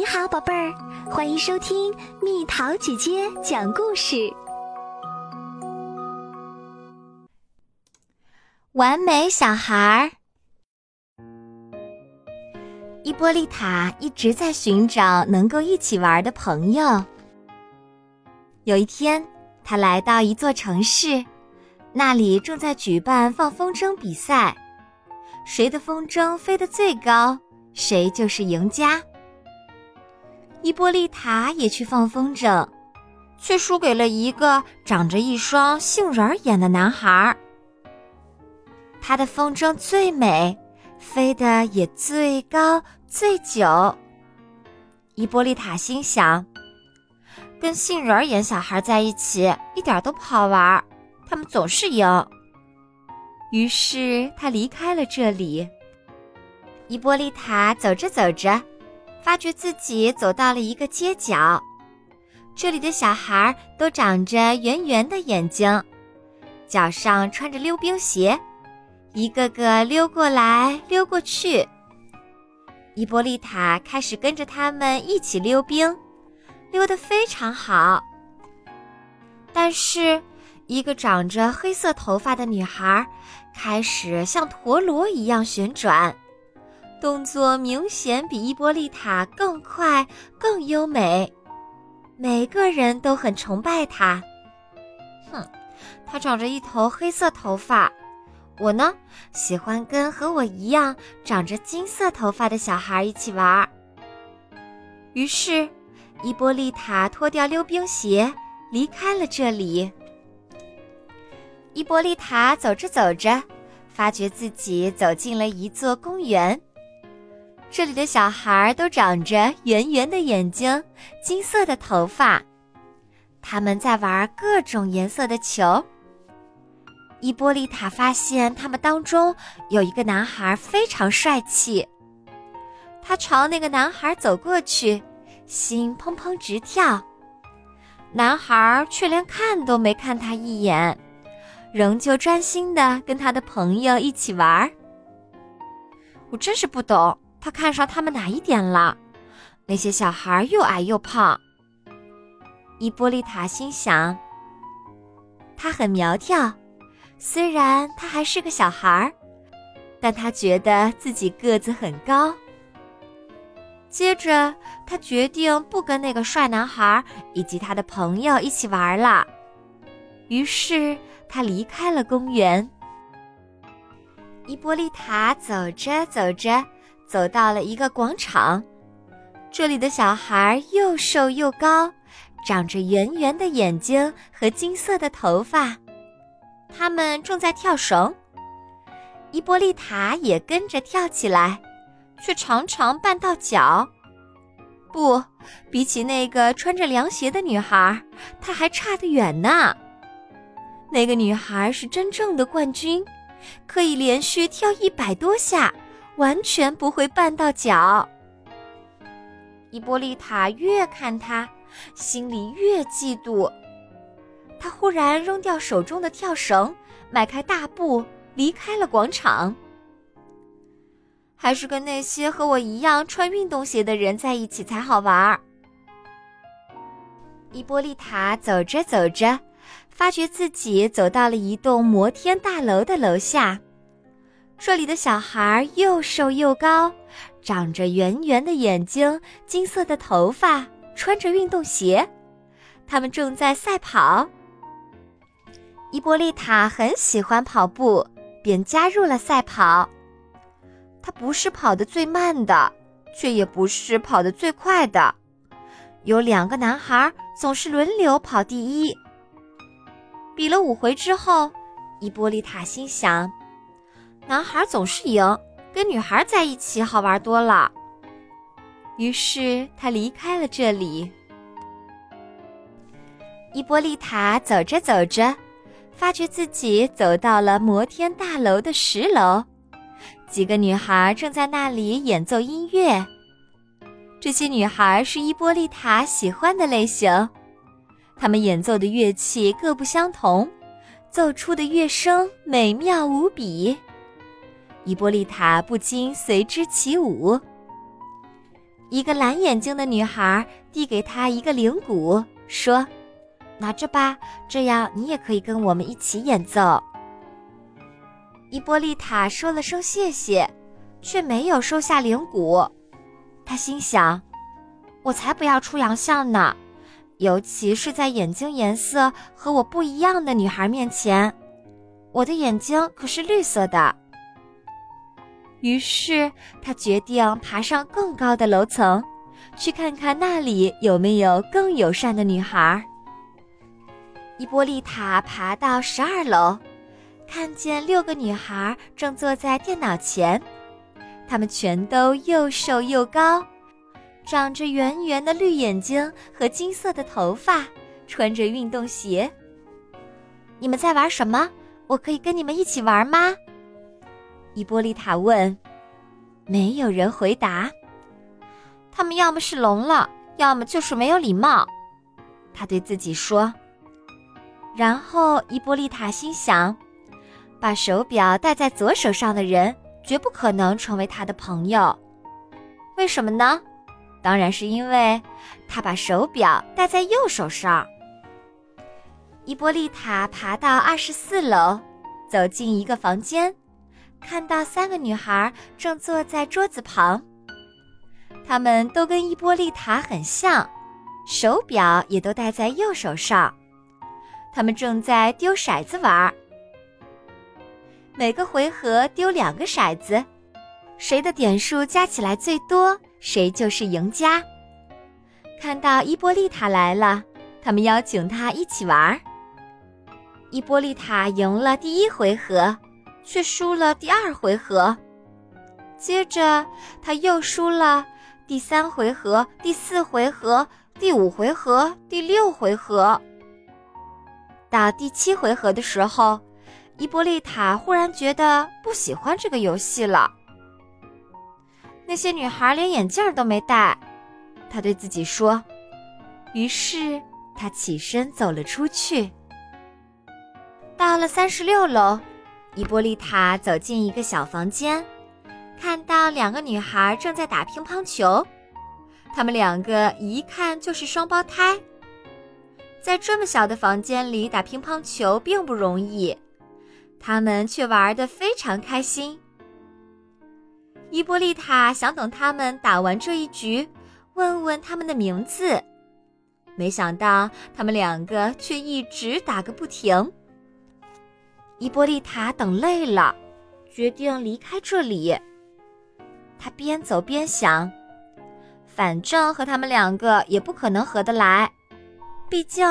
你好，宝贝儿，欢迎收听蜜桃姐姐讲故事。完美小孩儿，伊波利塔一直在寻找能够一起玩的朋友。有一天，他来到一座城市，那里正在举办放风筝比赛，谁的风筝飞得最高，谁就是赢家。伊波利塔也去放风筝，却输给了一个长着一双杏仁眼的男孩。他的风筝最美，飞得也最高最久。伊波利塔心想：跟杏仁眼小孩在一起一点都不好玩，他们总是赢。于是他离开了这里。伊波利塔走着走着。发觉自己走到了一个街角，这里的小孩都长着圆圆的眼睛，脚上穿着溜冰鞋，一个个溜过来溜过去。伊波利塔开始跟着他们一起溜冰，溜得非常好。但是，一个长着黑色头发的女孩开始像陀螺一样旋转。动作明显比伊波利塔更快、更优美，每个人都很崇拜他。哼，他长着一头黑色头发，我呢喜欢跟和我一样长着金色头发的小孩一起玩。于是，伊波利塔脱掉溜冰鞋，离开了这里。伊波利塔走着走着，发觉自己走进了一座公园。这里的小孩都长着圆圆的眼睛，金色的头发，他们在玩各种颜色的球。伊波利塔发现他们当中有一个男孩非常帅气，他朝那个男孩走过去，心砰砰直跳。男孩却连看都没看他一眼，仍旧专心的跟他的朋友一起玩。我真是不懂。他看上他们哪一点了？那些小孩又矮又胖。伊波利塔心想：他很苗条，虽然他还是个小孩儿，但他觉得自己个子很高。接着，他决定不跟那个帅男孩以及他的朋友一起玩了。于是，他离开了公园。伊波利塔走着走着。走到了一个广场，这里的小孩又瘦又高，长着圆圆的眼睛和金色的头发，他们正在跳绳。伊波利塔也跟着跳起来，却常常绊到脚。不，比起那个穿着凉鞋的女孩，她还差得远呢。那个女孩是真正的冠军，可以连续跳一百多下。完全不会绊到脚。伊波利塔越看他，心里越嫉妒。他忽然扔掉手中的跳绳，迈开大步离开了广场。还是跟那些和我一样穿运动鞋的人在一起才好玩。伊波利塔走着走着，发觉自己走到了一栋摩天大楼的楼下。这里的小孩又瘦又高，长着圆圆的眼睛，金色的头发，穿着运动鞋。他们正在赛跑。伊波利塔很喜欢跑步，便加入了赛跑。他不是跑得最慢的，却也不是跑得最快的。有两个男孩总是轮流跑第一。比了五回之后，伊波利塔心想。男孩总是赢，跟女孩在一起好玩多了。于是他离开了这里。伊波利塔走着走着，发觉自己走到了摩天大楼的十楼，几个女孩正在那里演奏音乐。这些女孩是伊波利塔喜欢的类型，她们演奏的乐器各不相同，奏出的乐声美妙无比。伊波利塔不禁随之起舞。一个蓝眼睛的女孩递给他一个铃鼓，说：“拿着吧，这样你也可以跟我们一起演奏。”伊波利塔说了声谢谢，却没有收下铃鼓。他心想：“我才不要出洋相呢，尤其是在眼睛颜色和我不一样的女孩面前。我的眼睛可是绿色的。”于是他决定爬上更高的楼层，去看看那里有没有更友善的女孩。伊波利塔爬到十二楼。看见六个女孩正坐在电脑前，她们全都又瘦又高，长着圆圆的绿眼睛和金色的头发，穿着运动鞋。你们在玩什么？我可以跟你们一起玩吗？伊波利塔问。没有人回答。他们要么是聋了，要么就是没有礼貌。他对自己说。然后伊波利塔心想。把手表戴在左手上的人绝不可能成为他的朋友，为什么呢？当然是因为他把手表戴在右手上。伊波利塔爬到二十四楼，走进一个房间，看到三个女孩正坐在桌子旁，她们都跟伊波利塔很像，手表也都戴在右手上，她们正在丢骰子玩。每个回合丢两个骰子，谁的点数加起来最多，谁就是赢家。看到伊波利塔来了，他们邀请她一起玩。伊波利塔赢了第一回合，却输了第二回合。接着他又输了第三回合、第四回合、第五回合、第六回合。到第七回合的时候。伊波利塔忽然觉得不喜欢这个游戏了。那些女孩连眼镜都没戴，她对自己说。于是她起身走了出去。到了三十六楼，伊波利塔走进一个小房间，看到两个女孩正在打乒乓球。她们两个一看就是双胞胎。在这么小的房间里打乒乓球并不容易。他们却玩得非常开心。伊波利塔想等他们打完这一局，问问他们的名字，没想到他们两个却一直打个不停。伊波利塔等累了，决定离开这里。他边走边想，反正和他们两个也不可能合得来，毕竟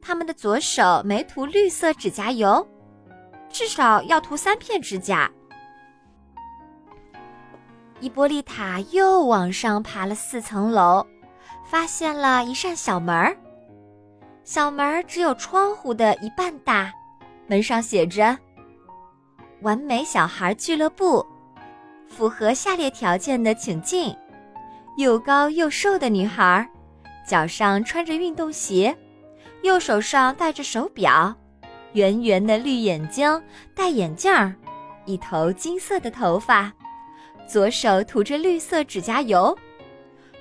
他们的左手没涂绿色指甲油。至少要涂三片指甲。伊波利塔又往上爬了四层楼，发现了一扇小门儿。小门儿只有窗户的一半大，门上写着“完美小孩俱乐部”，符合下列条件的请进：又高又瘦的女孩，脚上穿着运动鞋，右手上戴着手表。圆圆的绿眼睛，戴眼镜儿，一头金色的头发，左手涂着绿色指甲油，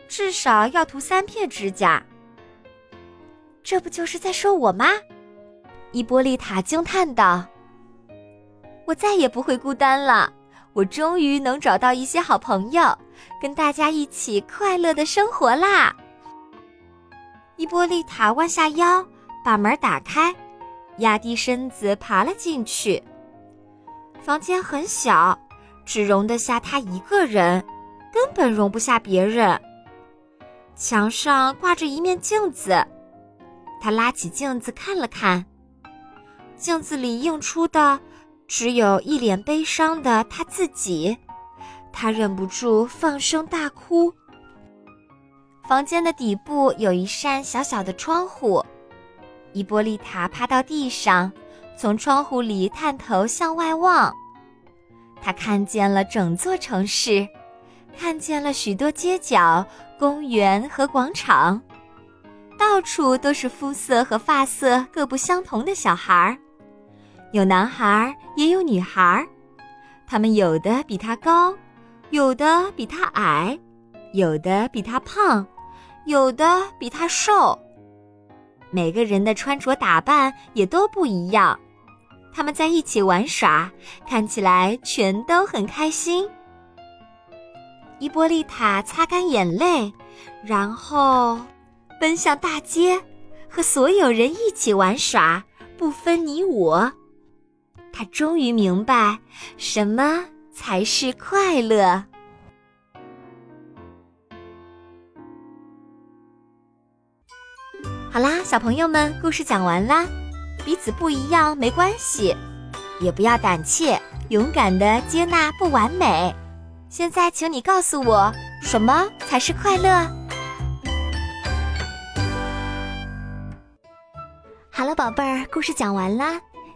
至少要涂三片指甲。这不就是在说我吗？伊波利塔惊叹道：“我再也不会孤单了，我终于能找到一些好朋友，跟大家一起快乐的生活啦！”伊波利塔弯下腰，把门打开。压低身子爬了进去。房间很小，只容得下他一个人，根本容不下别人。墙上挂着一面镜子，他拉起镜子看了看，镜子里映出的只有一脸悲伤的他自己。他忍不住放声大哭。房间的底部有一扇小小的窗户。伊波利塔趴到地上，从窗户里探头向外望。他看见了整座城市，看见了许多街角、公园和广场，到处都是肤色和发色各不相同的小孩儿，有男孩也有女孩，他们有的比他高，有的比他矮，有的比他胖，有的比他瘦。每个人的穿着打扮也都不一样。他们在一起玩耍，看起来全都很开心。伊波利塔擦干眼泪，然后奔向大街，和所有人一起玩耍，不分你我。他终于明白什么才是快乐。好啦，小朋友们，故事讲完啦。彼此不一样没关系，也不要胆怯，勇敢的接纳不完美。现在，请你告诉我，什么才是快乐？好了，宝贝儿，故事讲完啦。